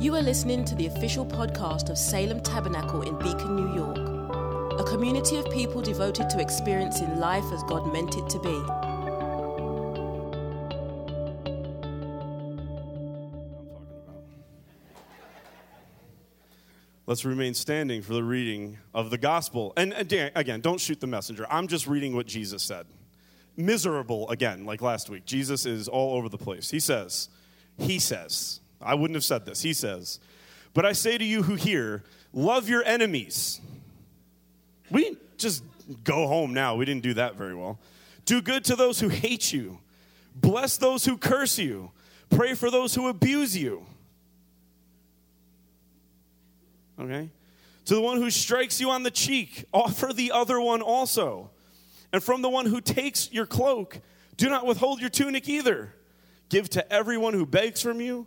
You are listening to the official podcast of Salem Tabernacle in Beacon, New York, a community of people devoted to experiencing life as God meant it to be. I'm talking about. Let's remain standing for the reading of the gospel. And, again, don't shoot the messenger. I'm just reading what Jesus said. Miserable, again, like last week. Jesus is all over the place. He says, He says, I wouldn't have said this. He says, But I say to you who hear, love your enemies. We just go home now. We didn't do that very well. Do good to those who hate you, bless those who curse you, pray for those who abuse you. Okay? To the one who strikes you on the cheek, offer the other one also. And from the one who takes your cloak, do not withhold your tunic either. Give to everyone who begs from you,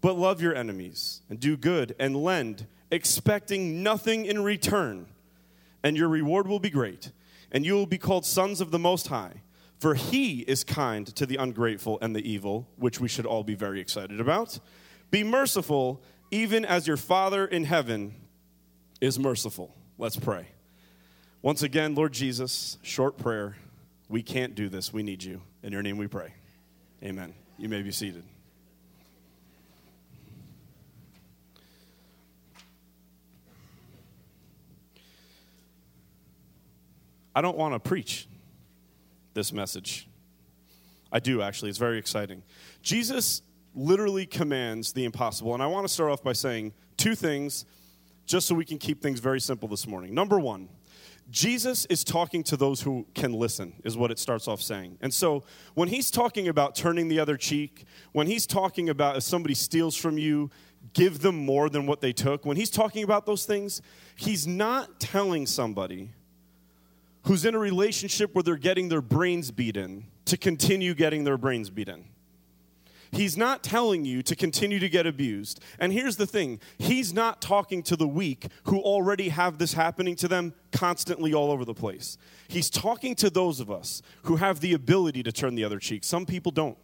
But love your enemies and do good and lend, expecting nothing in return. And your reward will be great, and you will be called sons of the Most High. For he is kind to the ungrateful and the evil, which we should all be very excited about. Be merciful, even as your Father in heaven is merciful. Let's pray. Once again, Lord Jesus, short prayer. We can't do this. We need you. In your name we pray. Amen. You may be seated. I don't want to preach this message. I do, actually. It's very exciting. Jesus literally commands the impossible. And I want to start off by saying two things just so we can keep things very simple this morning. Number one, Jesus is talking to those who can listen, is what it starts off saying. And so when he's talking about turning the other cheek, when he's talking about if somebody steals from you, give them more than what they took, when he's talking about those things, he's not telling somebody who's in a relationship where they're getting their brains beaten to continue getting their brains beaten. He's not telling you to continue to get abused. And here's the thing He's not talking to the weak who already have this happening to them constantly all over the place. He's talking to those of us who have the ability to turn the other cheek. Some people don't.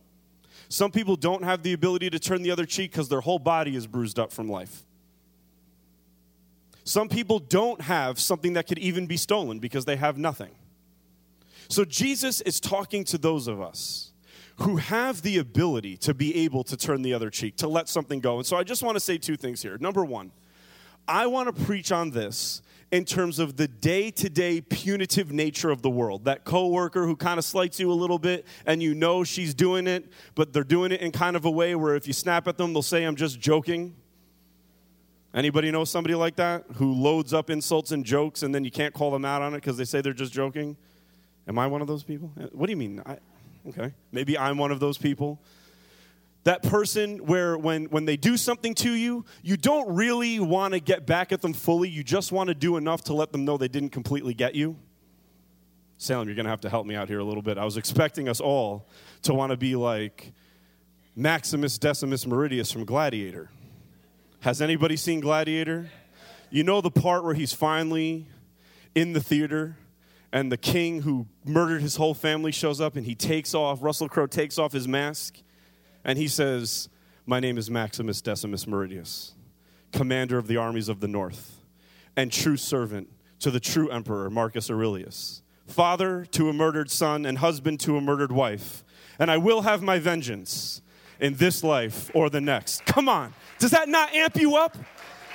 Some people don't have the ability to turn the other cheek because their whole body is bruised up from life. Some people don't have something that could even be stolen because they have nothing. So Jesus is talking to those of us who have the ability to be able to turn the other cheek, to let something go. And so I just want to say two things here. Number one, I want to preach on this in terms of the day-to-day punitive nature of the world. That coworker who kind of slights you a little bit and you know she's doing it, but they're doing it in kind of a way where if you snap at them, they'll say I'm just joking. Anybody know somebody like that who loads up insults and jokes and then you can't call them out on it because they say they're just joking? Am I one of those people? Uh, what do you mean? I, okay, maybe I'm one of those people. That person where when, when they do something to you, you don't really want to get back at them fully. You just want to do enough to let them know they didn't completely get you. Salem, you're going to have to help me out here a little bit. I was expecting us all to want to be like Maximus Decimus Meridius from Gladiator. Has anybody seen Gladiator? You know the part where he's finally in the theater and the king who murdered his whole family shows up and he takes off, Russell Crowe takes off his mask and he says, My name is Maximus Decimus Meridius, commander of the armies of the north, and true servant to the true emperor Marcus Aurelius, father to a murdered son and husband to a murdered wife. And I will have my vengeance in this life or the next. Come on. Does that not amp you up?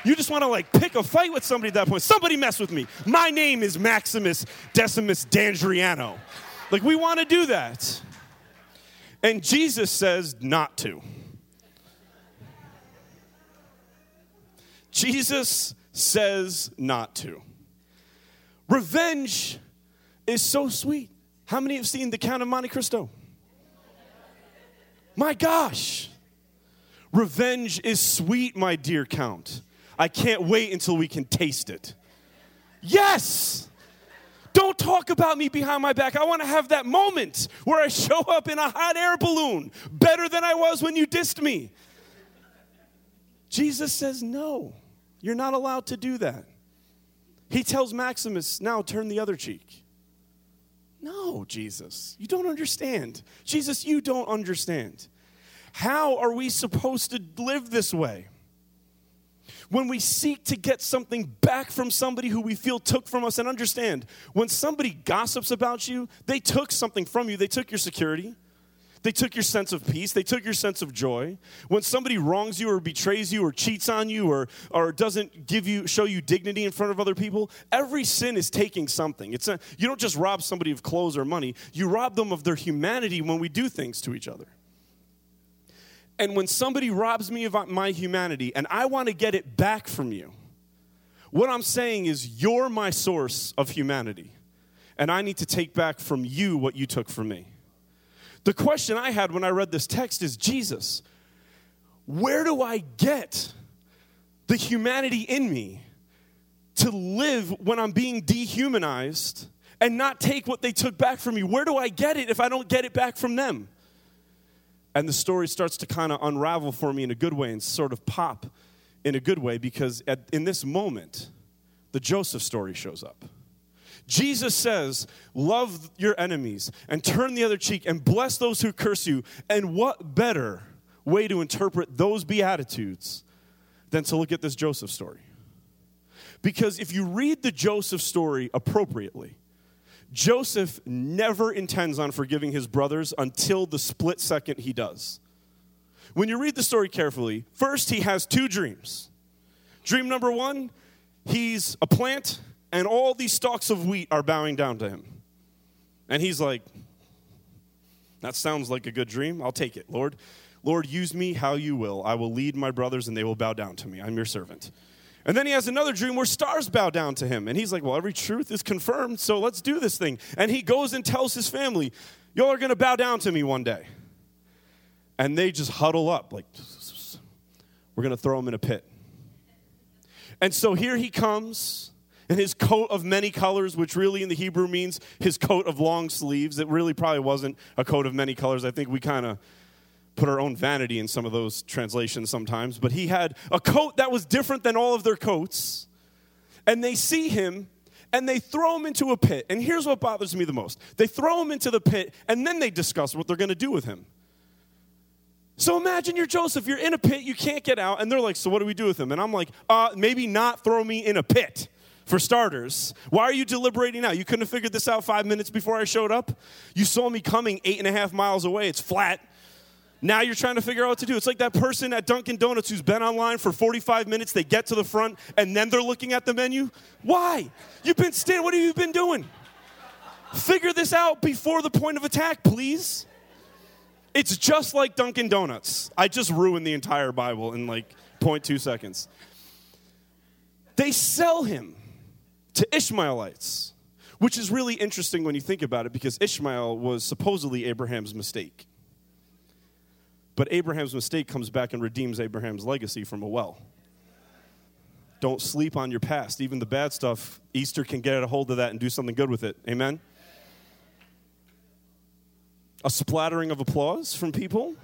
You just want to like pick a fight with somebody at that point. Somebody mess with me. My name is Maximus Decimus D'Andriano. Like we want to do that. And Jesus says not to. Jesus says not to. Revenge is so sweet. How many have seen The Count of Monte Cristo? My gosh. Revenge is sweet, my dear Count. I can't wait until we can taste it. Yes! Don't talk about me behind my back. I want to have that moment where I show up in a hot air balloon, better than I was when you dissed me. Jesus says, No, you're not allowed to do that. He tells Maximus, Now turn the other cheek. No, Jesus, you don't understand. Jesus, you don't understand. How are we supposed to live this way? When we seek to get something back from somebody who we feel took from us, and understand, when somebody gossips about you, they took something from you. They took your security, they took your sense of peace, they took your sense of joy. When somebody wrongs you or betrays you or cheats on you or, or doesn't give you show you dignity in front of other people, every sin is taking something. It's a, you don't just rob somebody of clothes or money, you rob them of their humanity when we do things to each other. And when somebody robs me of my humanity and I want to get it back from you, what I'm saying is you're my source of humanity. And I need to take back from you what you took from me. The question I had when I read this text is Jesus, where do I get the humanity in me to live when I'm being dehumanized and not take what they took back from me? Where do I get it if I don't get it back from them? And the story starts to kind of unravel for me in a good way and sort of pop in a good way because at, in this moment, the Joseph story shows up. Jesus says, Love your enemies and turn the other cheek and bless those who curse you. And what better way to interpret those Beatitudes than to look at this Joseph story? Because if you read the Joseph story appropriately, Joseph never intends on forgiving his brothers until the split second he does. When you read the story carefully, first he has two dreams. Dream number one, he's a plant and all these stalks of wheat are bowing down to him. And he's like, That sounds like a good dream. I'll take it, Lord. Lord, use me how you will. I will lead my brothers and they will bow down to me. I'm your servant. And then he has another dream where stars bow down to him. And he's like, Well, every truth is confirmed, so let's do this thing. And he goes and tells his family, Y'all are going to bow down to me one day. And they just huddle up, like, We're going to throw him in a pit. And so here he comes in his coat of many colors, which really in the Hebrew means his coat of long sleeves. It really probably wasn't a coat of many colors. I think we kind of put our own vanity in some of those translations sometimes, but he had a coat that was different than all of their coats. And they see him and they throw him into a pit. And here's what bothers me the most they throw him into the pit and then they discuss what they're going to do with him. So imagine you're Joseph, you're in a pit, you can't get out, and they're like, So what do we do with him? And I'm like, uh, maybe not throw me in a pit. For starters, why are you deliberating now? You couldn't have figured this out five minutes before I showed up? You saw me coming eight and a half miles away. It's flat. Now you're trying to figure out what to do. It's like that person at Dunkin' Donuts who's been online for 45 minutes. They get to the front and then they're looking at the menu. Why? You've been standing. What have you been doing? Figure this out before the point of attack, please. It's just like Dunkin' Donuts. I just ruined the entire Bible in like 0.2 seconds. They sell him to Ishmaelites, which is really interesting when you think about it because Ishmael was supposedly Abraham's mistake. But Abraham's mistake comes back and redeems Abraham's legacy from a well. Don't sleep on your past. Even the bad stuff, Easter can get a hold of that and do something good with it. Amen? A splattering of applause from people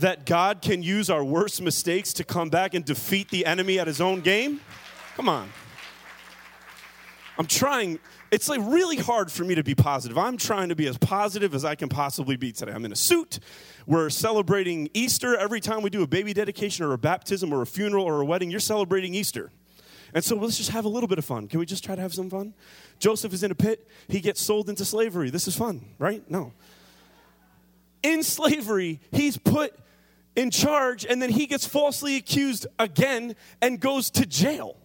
that God can use our worst mistakes to come back and defeat the enemy at his own game? Come on. I'm trying, it's like really hard for me to be positive. I'm trying to be as positive as I can possibly be today. I'm in a suit. We're celebrating Easter. Every time we do a baby dedication or a baptism or a funeral or a wedding, you're celebrating Easter. And so let's just have a little bit of fun. Can we just try to have some fun? Joseph is in a pit. He gets sold into slavery. This is fun, right? No. In slavery, he's put in charge, and then he gets falsely accused again and goes to jail.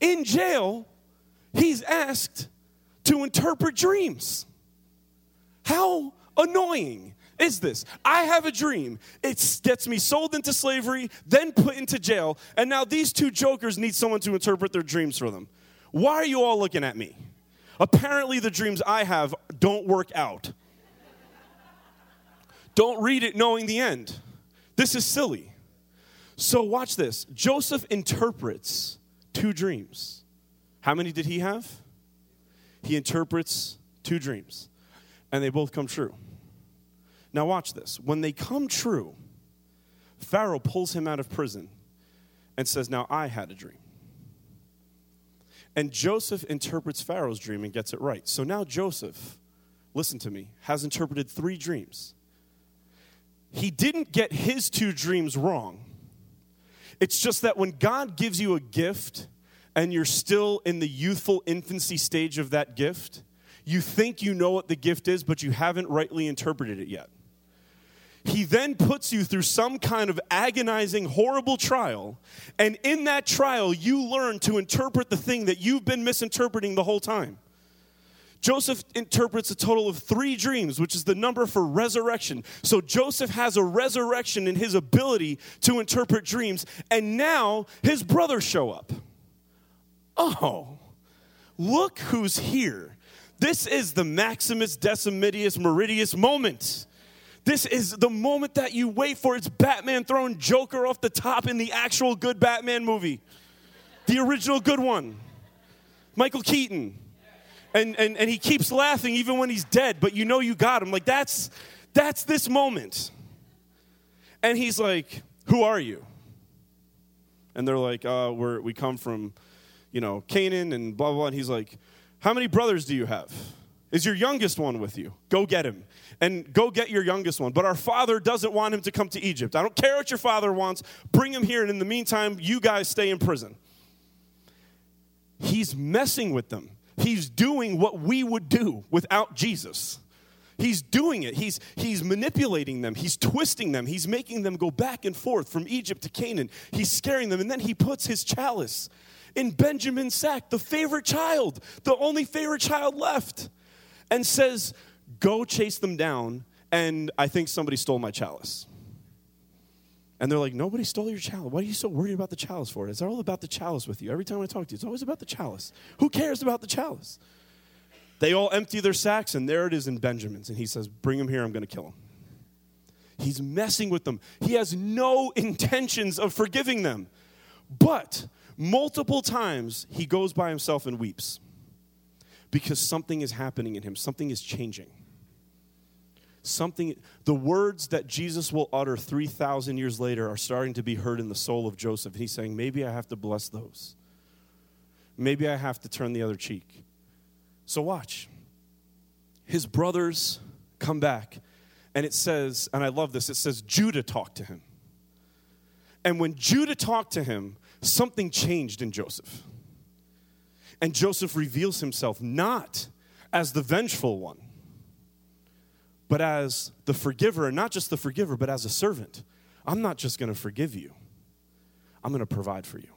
In jail, he's asked to interpret dreams. How annoying is this? I have a dream. It gets me sold into slavery, then put into jail, and now these two jokers need someone to interpret their dreams for them. Why are you all looking at me? Apparently, the dreams I have don't work out. Don't read it knowing the end. This is silly. So, watch this. Joseph interprets two dreams. How many did he have? He interprets two dreams, and they both come true. Now, watch this. When they come true, Pharaoh pulls him out of prison and says, Now I had a dream. And Joseph interprets Pharaoh's dream and gets it right. So now Joseph, listen to me, has interpreted three dreams. He didn't get his two dreams wrong. It's just that when God gives you a gift and you're still in the youthful infancy stage of that gift, you think you know what the gift is, but you haven't rightly interpreted it yet. He then puts you through some kind of agonizing, horrible trial. And in that trial, you learn to interpret the thing that you've been misinterpreting the whole time. Joseph interprets a total of three dreams, which is the number for resurrection. So Joseph has a resurrection in his ability to interpret dreams. And now his brothers show up. Oh, look who's here. This is the Maximus Decimus Meridius moment. This is the moment that you wait for. It's Batman throwing Joker off the top in the actual good Batman movie, the original good one. Michael Keaton. And, and, and he keeps laughing even when he's dead, but you know you got him. Like, that's, that's this moment. And he's like, Who are you? And they're like, uh, we're, We come from, you know, Canaan and blah, blah, blah. And he's like, How many brothers do you have? Is your youngest one with you? Go get him and go get your youngest one. But our father doesn't want him to come to Egypt. I don't care what your father wants. Bring him here. And in the meantime, you guys stay in prison. He's messing with them. He's doing what we would do without Jesus. He's doing it. He's, he's manipulating them. He's twisting them. He's making them go back and forth from Egypt to Canaan. He's scaring them. And then he puts his chalice in Benjamin's sack, the favorite child, the only favorite child left, and says, Go chase them down, and I think somebody stole my chalice. And they're like, Nobody stole your chalice. Why are you so worried about the chalice for? It's all about the chalice with you. Every time I talk to you, it's always about the chalice. Who cares about the chalice? They all empty their sacks, and there it is in Benjamin's. And he says, Bring him here, I'm going to kill him. He's messing with them. He has no intentions of forgiving them. But multiple times, he goes by himself and weeps because something is happening in him, something is changing something, the words that Jesus will utter 3,000 years later are starting to be heard in the soul of Joseph. He's saying, maybe I have to bless those. Maybe I have to turn the other cheek. So watch. His brothers come back, and it says, and I love this, it says, Judah talked to him. And when Judah talked to him, something changed in Joseph. And Joseph reveals himself not as the vengeful one, but as the forgiver, and not just the forgiver, but as a servant. I'm not just going to forgive you, I'm going to provide for you.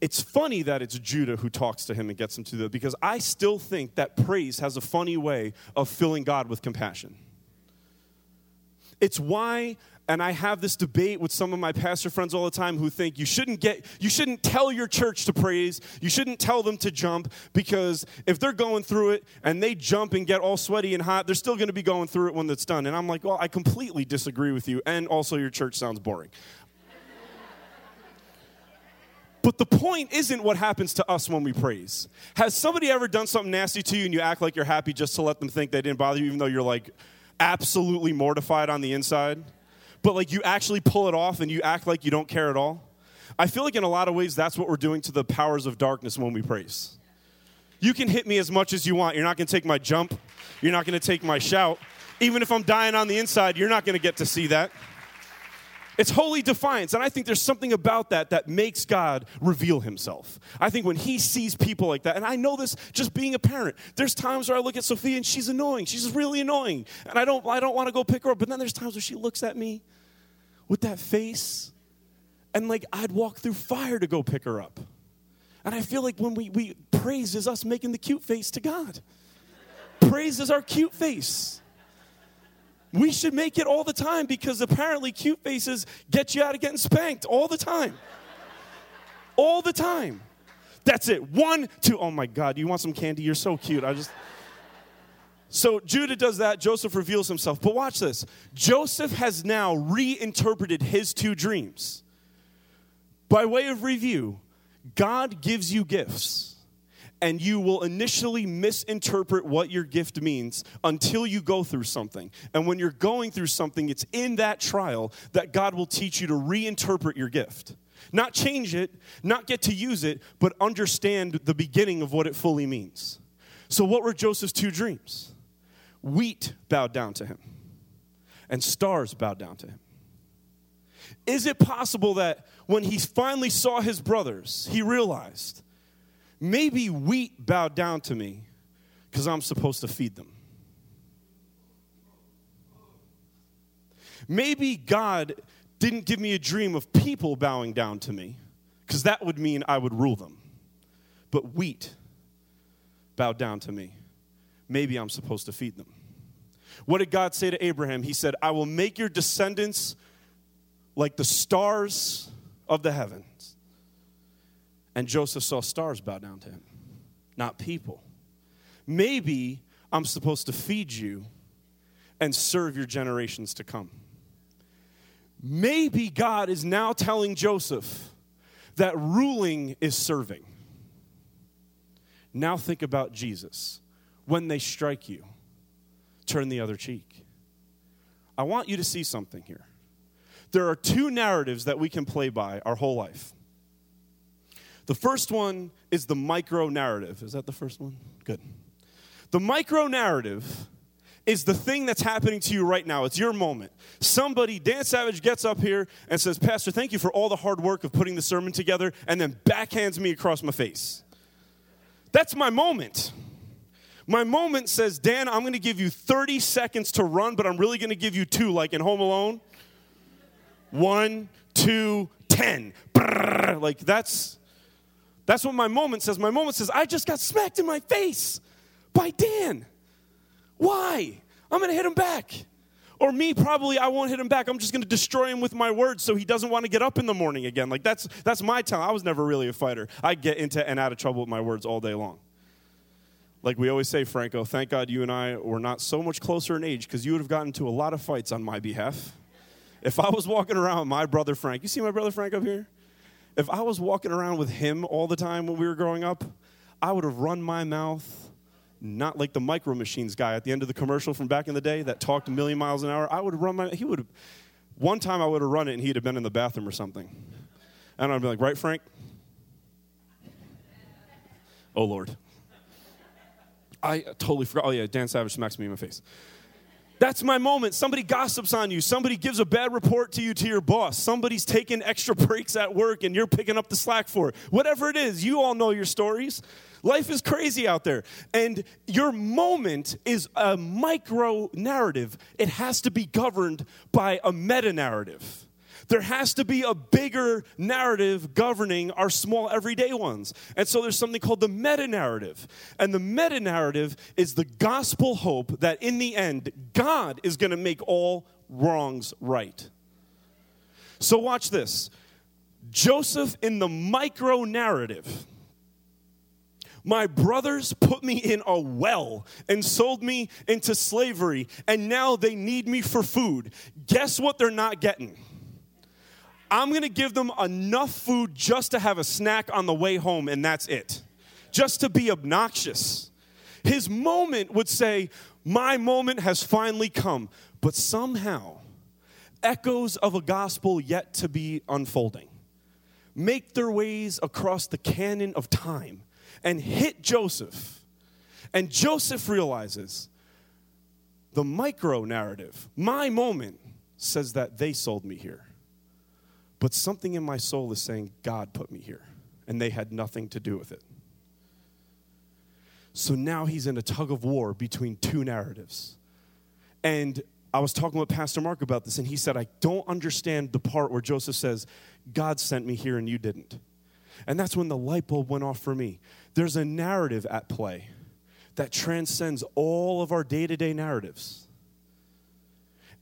It's funny that it's Judah who talks to him and gets him to the, because I still think that praise has a funny way of filling God with compassion. It's why and I have this debate with some of my pastor friends all the time who think you shouldn't get you shouldn't tell your church to praise, you shouldn't tell them to jump because if they're going through it and they jump and get all sweaty and hot, they're still going to be going through it when it's done. And I'm like, "Well, I completely disagree with you and also your church sounds boring." But the point isn't what happens to us when we praise. Has somebody ever done something nasty to you and you act like you're happy just to let them think they didn't bother you, even though you're like absolutely mortified on the inside? but like you actually pull it off and you act like you don't care at all. I feel like in a lot of ways that's what we're doing to the powers of darkness when we praise. You can hit me as much as you want. You're not going to take my jump. You're not going to take my shout. Even if I'm dying on the inside, you're not going to get to see that. It's holy defiance. And I think there's something about that that makes God reveal himself. I think when he sees people like that, and I know this just being a parent, there's times where I look at Sophia and she's annoying. She's really annoying. And I don't, I don't want to go pick her up. But then there's times where she looks at me with that face, and like I'd walk through fire to go pick her up. And I feel like when we, we praise is us making the cute face to God. praise is our cute face. We should make it all the time because apparently cute faces get you out of getting spanked all the time. all the time. That's it. One, two. Oh my God, you want some candy? You're so cute. I just. So Judah does that. Joseph reveals himself. But watch this Joseph has now reinterpreted his two dreams. By way of review, God gives you gifts and you will initially misinterpret what your gift means until you go through something. And when you're going through something, it's in that trial that God will teach you to reinterpret your gift. Not change it, not get to use it, but understand the beginning of what it fully means. So, what were Joseph's two dreams? Wheat bowed down to him, and stars bowed down to him. Is it possible that when he finally saw his brothers, he realized maybe wheat bowed down to me because I'm supposed to feed them. Maybe God didn't give me a dream of people bowing down to me because that would mean I would rule them. But wheat bowed down to me. Maybe I'm supposed to feed them. What did God say to Abraham? He said, I will make your descendants like the stars of the heavens. And Joseph saw stars bow down to him, not people. Maybe I'm supposed to feed you and serve your generations to come. Maybe God is now telling Joseph that ruling is serving. Now think about Jesus. When they strike you, turn the other cheek. I want you to see something here. There are two narratives that we can play by our whole life. The first one is the micro narrative. Is that the first one? Good. The micro narrative is the thing that's happening to you right now. It's your moment. Somebody, Dan Savage, gets up here and says, Pastor, thank you for all the hard work of putting the sermon together, and then backhands me across my face. That's my moment. My moment says, Dan, I'm going to give you 30 seconds to run, but I'm really going to give you two, like in Home Alone. One, two, ten. Brrr. Like that's that's what my moment says. My moment says, I just got smacked in my face by Dan. Why? I'm going to hit him back. Or me, probably I won't hit him back. I'm just going to destroy him with my words so he doesn't want to get up in the morning again. Like that's that's my time. I was never really a fighter. I get into and out of trouble with my words all day long. Like we always say, Franco, thank God you and I were not so much closer in age because you would have gotten into a lot of fights on my behalf. If I was walking around with my brother Frank, you see my brother Frank up here? If I was walking around with him all the time when we were growing up, I would have run my mouth, not like the micro machines guy at the end of the commercial from back in the day that talked a million miles an hour. I would run my, he would one time I would have run it and he'd have been in the bathroom or something. And I'd be like, right, Frank? Oh, Lord. I totally forgot. Oh, yeah, Dan Savage smacks me in my face. That's my moment. Somebody gossips on you. Somebody gives a bad report to you to your boss. Somebody's taking extra breaks at work and you're picking up the slack for it. Whatever it is, you all know your stories. Life is crazy out there. And your moment is a micro narrative, it has to be governed by a meta narrative. There has to be a bigger narrative governing our small everyday ones. And so there's something called the meta narrative. And the meta narrative is the gospel hope that in the end, God is going to make all wrongs right. So watch this Joseph in the micro narrative. My brothers put me in a well and sold me into slavery, and now they need me for food. Guess what they're not getting? I'm going to give them enough food just to have a snack on the way home, and that's it. Just to be obnoxious. His moment would say, My moment has finally come. But somehow, echoes of a gospel yet to be unfolding make their ways across the canon of time and hit Joseph. And Joseph realizes the micro narrative, my moment, says that they sold me here. But something in my soul is saying, God put me here, and they had nothing to do with it. So now he's in a tug of war between two narratives. And I was talking with Pastor Mark about this, and he said, I don't understand the part where Joseph says, God sent me here and you didn't. And that's when the light bulb went off for me. There's a narrative at play that transcends all of our day to day narratives.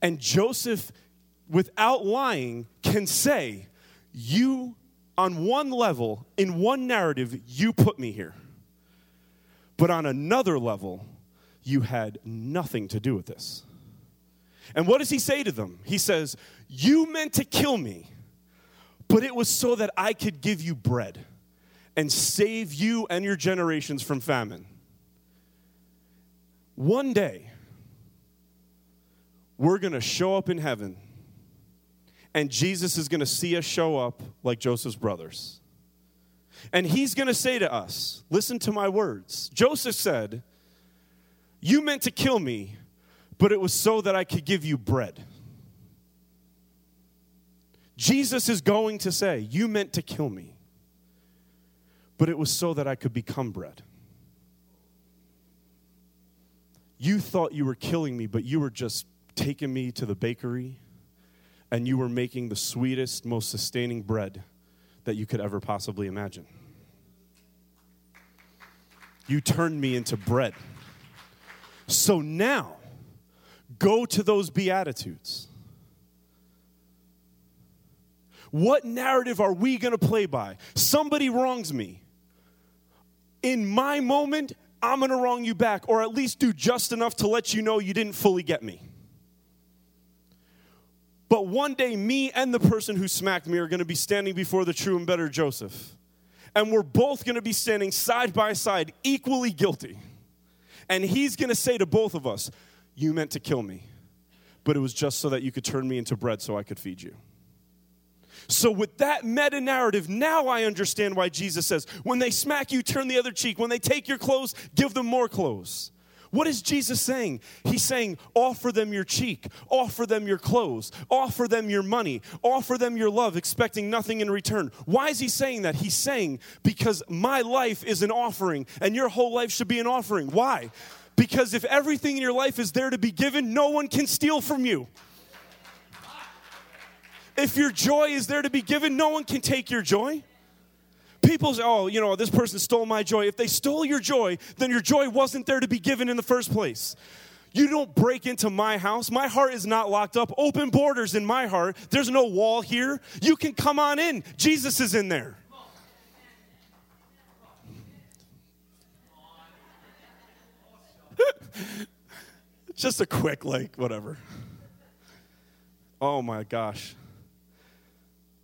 And Joseph without lying, can say, You, on one level, in one narrative, you put me here. But on another level, You had nothing to do with this. And what does he say to them? He says, You meant to kill me, but it was so that I could give you bread and save you and your generations from famine. One day, we're going to show up in heaven, and Jesus is going to see us show up like Joseph's brothers. And he's going to say to us, Listen to my words. Joseph said, You meant to kill me, but it was so that I could give you bread. Jesus is going to say, You meant to kill me, but it was so that I could become bread. You thought you were killing me, but you were just taking me to the bakery and you were making the sweetest, most sustaining bread that you could ever possibly imagine. You turned me into bread. So now, go to those Beatitudes. What narrative are we going to play by? Somebody wrongs me. In my moment, I'm going to wrong you back, or at least do just enough to let you know you didn't fully get me. But one day, me and the person who smacked me are going to be standing before the true and better Joseph. And we're both going to be standing side by side, equally guilty. And he's going to say to both of us, You meant to kill me, but it was just so that you could turn me into bread so I could feed you. So, with that meta narrative, now I understand why Jesus says, When they smack you, turn the other cheek. When they take your clothes, give them more clothes. What is Jesus saying? He's saying, offer them your cheek, offer them your clothes, offer them your money, offer them your love, expecting nothing in return. Why is he saying that? He's saying, because my life is an offering and your whole life should be an offering. Why? Because if everything in your life is there to be given, no one can steal from you. If your joy is there to be given, no one can take your joy. People say, oh, you know, this person stole my joy. If they stole your joy, then your joy wasn't there to be given in the first place. You don't break into my house. My heart is not locked up. Open borders in my heart. There's no wall here. You can come on in. Jesus is in there. Just a quick, like, whatever. Oh my gosh.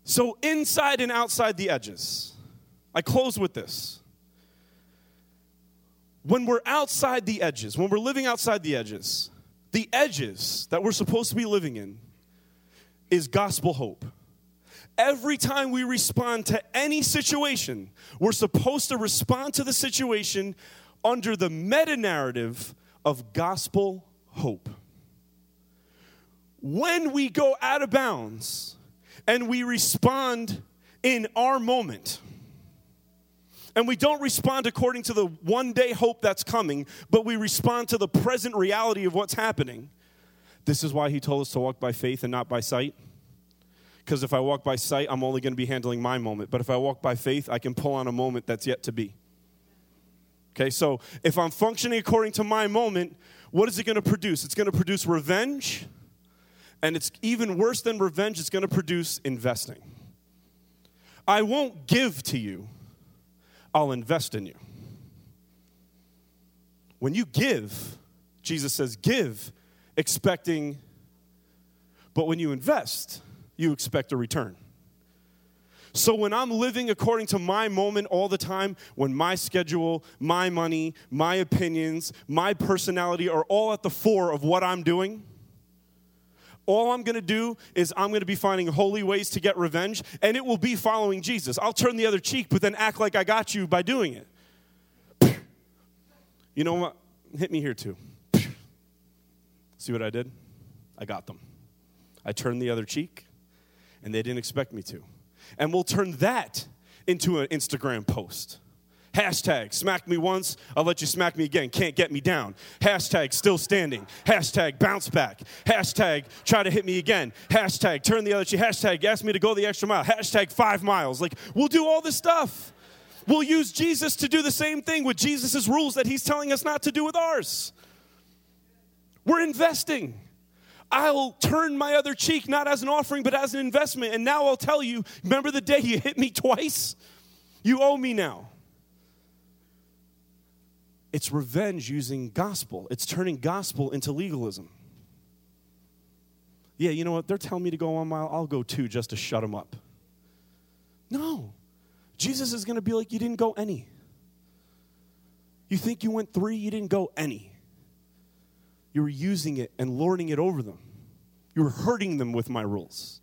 So, inside and outside the edges. I close with this. When we're outside the edges, when we're living outside the edges, the edges that we're supposed to be living in is gospel hope. Every time we respond to any situation, we're supposed to respond to the situation under the meta narrative of gospel hope. When we go out of bounds and we respond in our moment, and we don't respond according to the one day hope that's coming, but we respond to the present reality of what's happening. This is why he told us to walk by faith and not by sight. Because if I walk by sight, I'm only going to be handling my moment. But if I walk by faith, I can pull on a moment that's yet to be. Okay, so if I'm functioning according to my moment, what is it going to produce? It's going to produce revenge, and it's even worse than revenge, it's going to produce investing. I won't give to you I'll invest in you. When you give, Jesus says, give expecting, but when you invest, you expect a return. So when I'm living according to my moment all the time, when my schedule, my money, my opinions, my personality are all at the fore of what I'm doing, all I'm going to do is I'm going to be finding holy ways to get revenge, and it will be following Jesus. I'll turn the other cheek, but then act like I got you by doing it. You know what? Hit me here too. See what I did? I got them. I turned the other cheek, and they didn't expect me to. And we'll turn that into an Instagram post. Hashtag smack me once, I'll let you smack me again. Can't get me down. Hashtag still standing. Hashtag bounce back. Hashtag try to hit me again. Hashtag turn the other cheek. Hashtag ask me to go the extra mile. Hashtag five miles. Like, we'll do all this stuff. We'll use Jesus to do the same thing with Jesus' rules that he's telling us not to do with ours. We're investing. I'll turn my other cheek not as an offering, but as an investment. And now I'll tell you remember the day you hit me twice? You owe me now. It's revenge using gospel, it's turning gospel into legalism. Yeah, you know what? They're telling me to go one mile, I'll go two just to shut them up. No. Jesus is going to be like, You didn't go any. You think you went three, you didn't go any. You were using it and lording it over them. You were hurting them with my rules.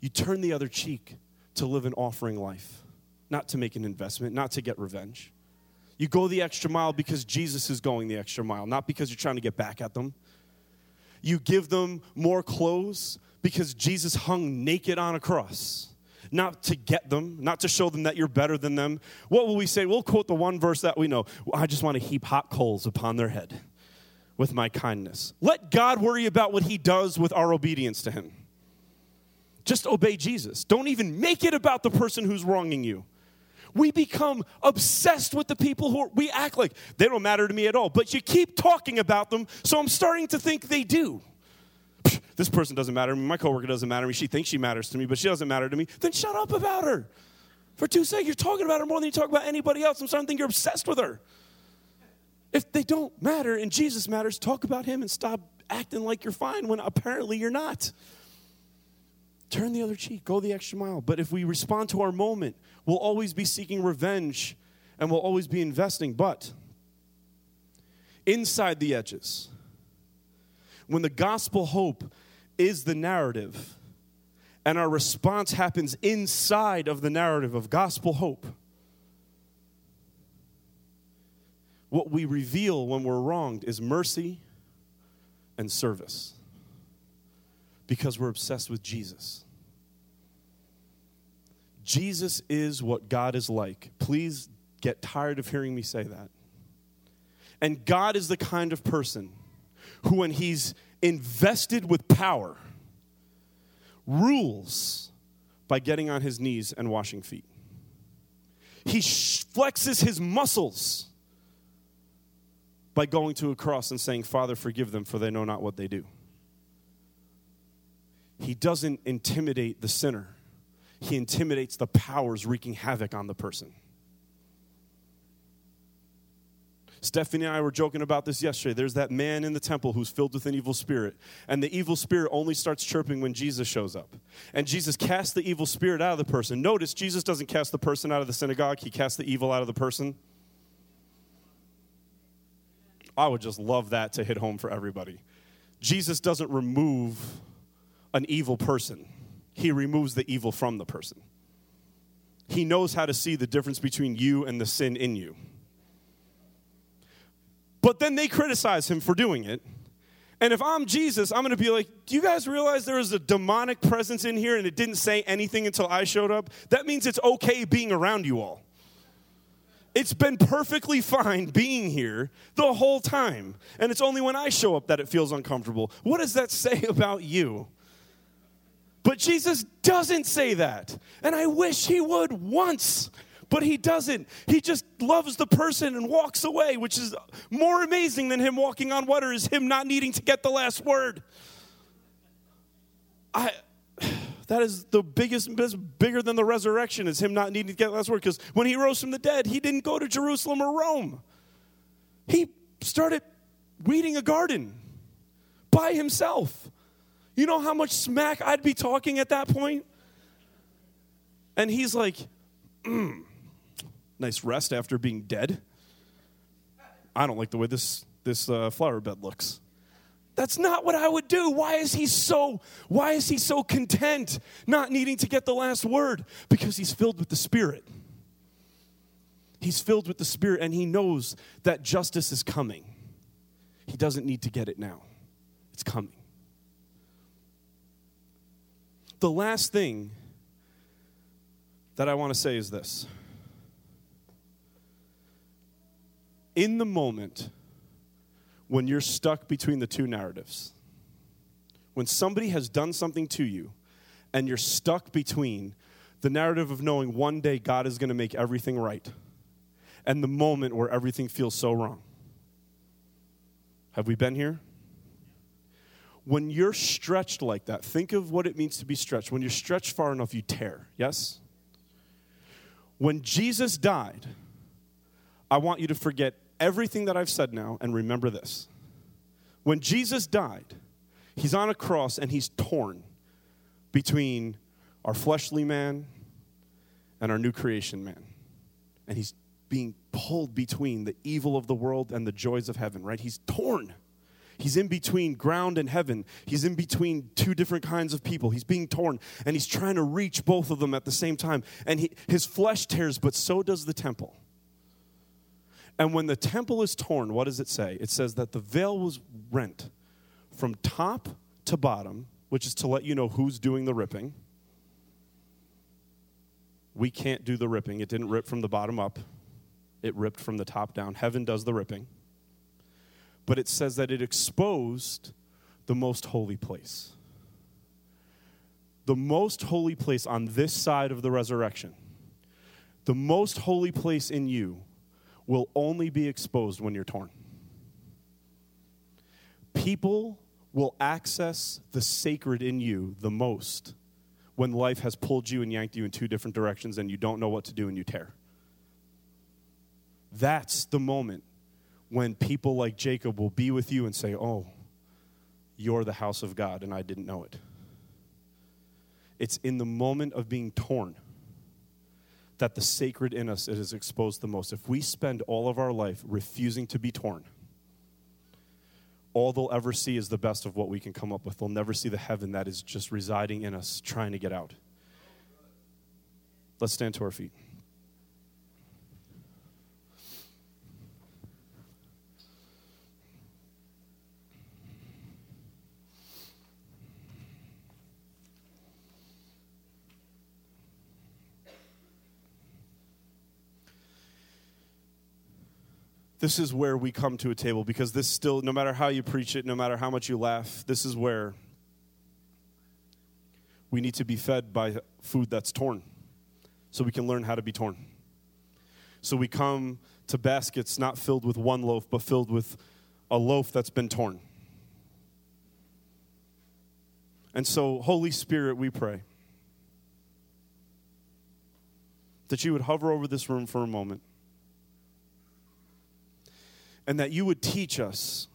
You turn the other cheek to live an offering life, not to make an investment, not to get revenge. You go the extra mile because Jesus is going the extra mile, not because you're trying to get back at them. You give them more clothes because Jesus hung naked on a cross not to get them, not to show them that you're better than them. What will we say? We'll quote the one verse that we know I just want to heap hot coals upon their head with my kindness. Let God worry about what He does with our obedience to Him. Just obey Jesus. Don't even make it about the person who's wronging you. We become obsessed with the people who are, we act like they don't matter to me at all, but you keep talking about them, so I'm starting to think they do this person doesn't matter to me. My coworker doesn't matter to me. She thinks she matters to me, but she doesn't matter to me. Then shut up about her. For two seconds, you're talking about her more than you talk about anybody else. I'm starting to think you're obsessed with her. If they don't matter and Jesus matters, talk about him and stop acting like you're fine when apparently you're not. Turn the other cheek, go the extra mile. But if we respond to our moment, we'll always be seeking revenge and we'll always be investing. But inside the edges, when the gospel hope is the narrative and our response happens inside of the narrative of gospel hope, what we reveal when we're wronged is mercy and service because we're obsessed with Jesus. Jesus is what God is like. Please get tired of hearing me say that. And God is the kind of person who, when he's invested with power, rules by getting on his knees and washing feet. He flexes his muscles by going to a cross and saying, Father, forgive them, for they know not what they do. He doesn't intimidate the sinner, he intimidates the powers wreaking havoc on the person. Stephanie and I were joking about this yesterday. There's that man in the temple who's filled with an evil spirit. And the evil spirit only starts chirping when Jesus shows up. And Jesus casts the evil spirit out of the person. Notice, Jesus doesn't cast the person out of the synagogue, he casts the evil out of the person. I would just love that to hit home for everybody. Jesus doesn't remove an evil person, he removes the evil from the person. He knows how to see the difference between you and the sin in you. But then they criticize him for doing it. And if I'm Jesus, I'm going to be like, do you guys realize there is a demonic presence in here and it didn't say anything until I showed up? That means it's okay being around you all. It's been perfectly fine being here the whole time. And it's only when I show up that it feels uncomfortable. What does that say about you? But Jesus doesn't say that. And I wish he would once. But he doesn't. He just loves the person and walks away, which is more amazing than him walking on water, is him not needing to get the last word. I that is the biggest bigger than the resurrection is him not needing to get the last word because when he rose from the dead he didn't go to jerusalem or rome he started weeding a garden by himself you know how much smack i'd be talking at that point and he's like mm, nice rest after being dead. I don't like the way this, this uh, flower bed looks. That's not what I would do. Why is he so why is he so content not needing to get the last word? Because he's filled with the spirit. He's filled with the spirit and he knows that justice is coming. He doesn't need to get it now. It's coming. The last thing that I want to say is this. in the moment when you're stuck between the two narratives, when somebody has done something to you and you're stuck between the narrative of knowing one day God is going to make everything right and the moment where everything feels so wrong. Have we been here? When you're stretched like that, think of what it means to be stretched. When you're stretched far enough, you tear, yes? When Jesus died, I want you to forget everything that I've said now and remember this. When Jesus died, he's on a cross and he's torn between our fleshly man and our new creation man. And he's being pulled between the evil of the world and the joys of heaven, right? He's torn. He's in between ground and heaven. He's in between two different kinds of people. He's being torn, and he's trying to reach both of them at the same time. And he, his flesh tears, but so does the temple. And when the temple is torn, what does it say? It says that the veil was rent from top to bottom, which is to let you know who's doing the ripping. We can't do the ripping. It didn't rip from the bottom up, it ripped from the top down. Heaven does the ripping. But it says that it exposed the most holy place. The most holy place on this side of the resurrection. The most holy place in you will only be exposed when you're torn. People will access the sacred in you the most when life has pulled you and yanked you in two different directions and you don't know what to do and you tear. That's the moment when people like Jacob will be with you and say, Oh, you're the house of God, and I didn't know it. It's in the moment of being torn that the sacred in us is exposed the most. If we spend all of our life refusing to be torn, all they'll ever see is the best of what we can come up with. They'll never see the heaven that is just residing in us, trying to get out. Let's stand to our feet. This is where we come to a table because this still, no matter how you preach it, no matter how much you laugh, this is where we need to be fed by food that's torn so we can learn how to be torn. So we come to baskets not filled with one loaf, but filled with a loaf that's been torn. And so, Holy Spirit, we pray that you would hover over this room for a moment and that you would teach us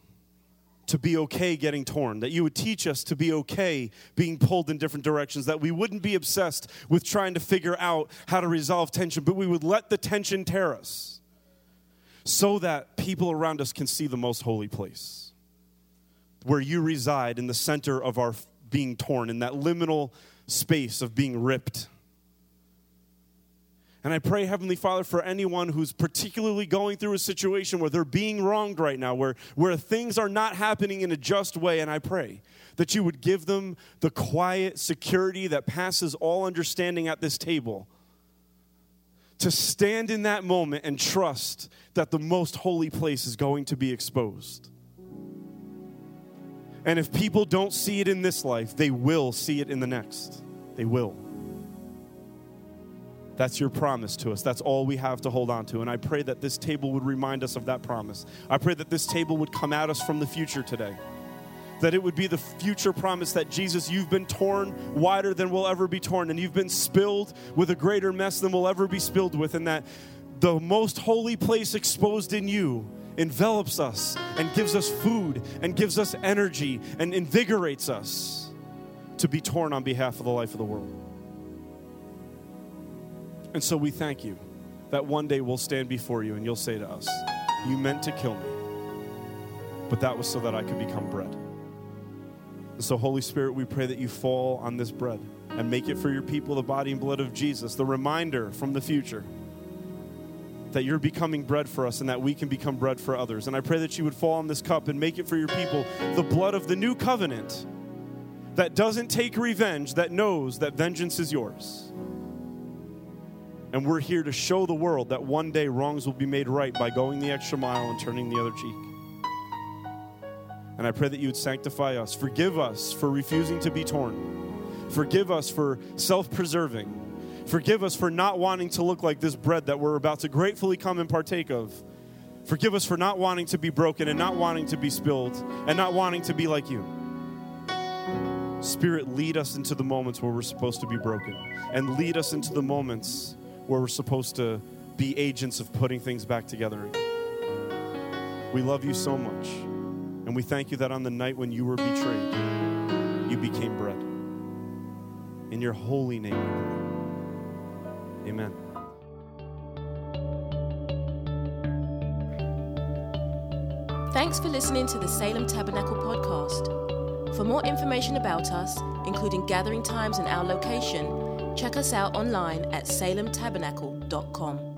to be okay getting torn, that you would teach us to be okay being pulled in different directions, that we wouldn't be obsessed with trying to figure out how to resolve tension, but we would let the tension tear us so that people around us can see the most holy place where you reside in the center of our being torn, in that liminal space of being ripped. And I pray, Heavenly Father, for anyone who's particularly going through a situation where they're being wronged right now, where, where things are not happening in a just way. And I pray that you would give them the quiet security that passes all understanding at this table to stand in that moment and trust that the most holy place is going to be exposed. And if people don't see it in this life, they will see it in the next. They will. That's your promise to us. That's all we have to hold on to. And I pray that this table would remind us of that promise. I pray that this table would come at us from the future today. That it would be the future promise that Jesus, you've been torn wider than we'll ever be torn, and you've been spilled with a greater mess than we'll ever be spilled with, and that the most holy place exposed in you envelops us and gives us food and gives us energy and invigorates us to be torn on behalf of the life of the world. And so we thank you that one day we'll stand before you and you'll say to us, You meant to kill me, but that was so that I could become bread. And so, Holy Spirit, we pray that you fall on this bread and make it for your people the body and blood of Jesus, the reminder from the future that you're becoming bread for us and that we can become bread for others. And I pray that you would fall on this cup and make it for your people the blood of the new covenant that doesn't take revenge, that knows that vengeance is yours. And we're here to show the world that one day wrongs will be made right by going the extra mile and turning the other cheek. And I pray that you would sanctify us. Forgive us for refusing to be torn. Forgive us for self preserving. Forgive us for not wanting to look like this bread that we're about to gratefully come and partake of. Forgive us for not wanting to be broken and not wanting to be spilled and not wanting to be like you. Spirit, lead us into the moments where we're supposed to be broken and lead us into the moments where we're supposed to be agents of putting things back together. We love you so much. And we thank you that on the night when you were betrayed, you became bread. In your holy name. Amen. Thanks for listening to the Salem Tabernacle podcast. For more information about us, including gathering times and our location, check us out online at salemtabernacle.com.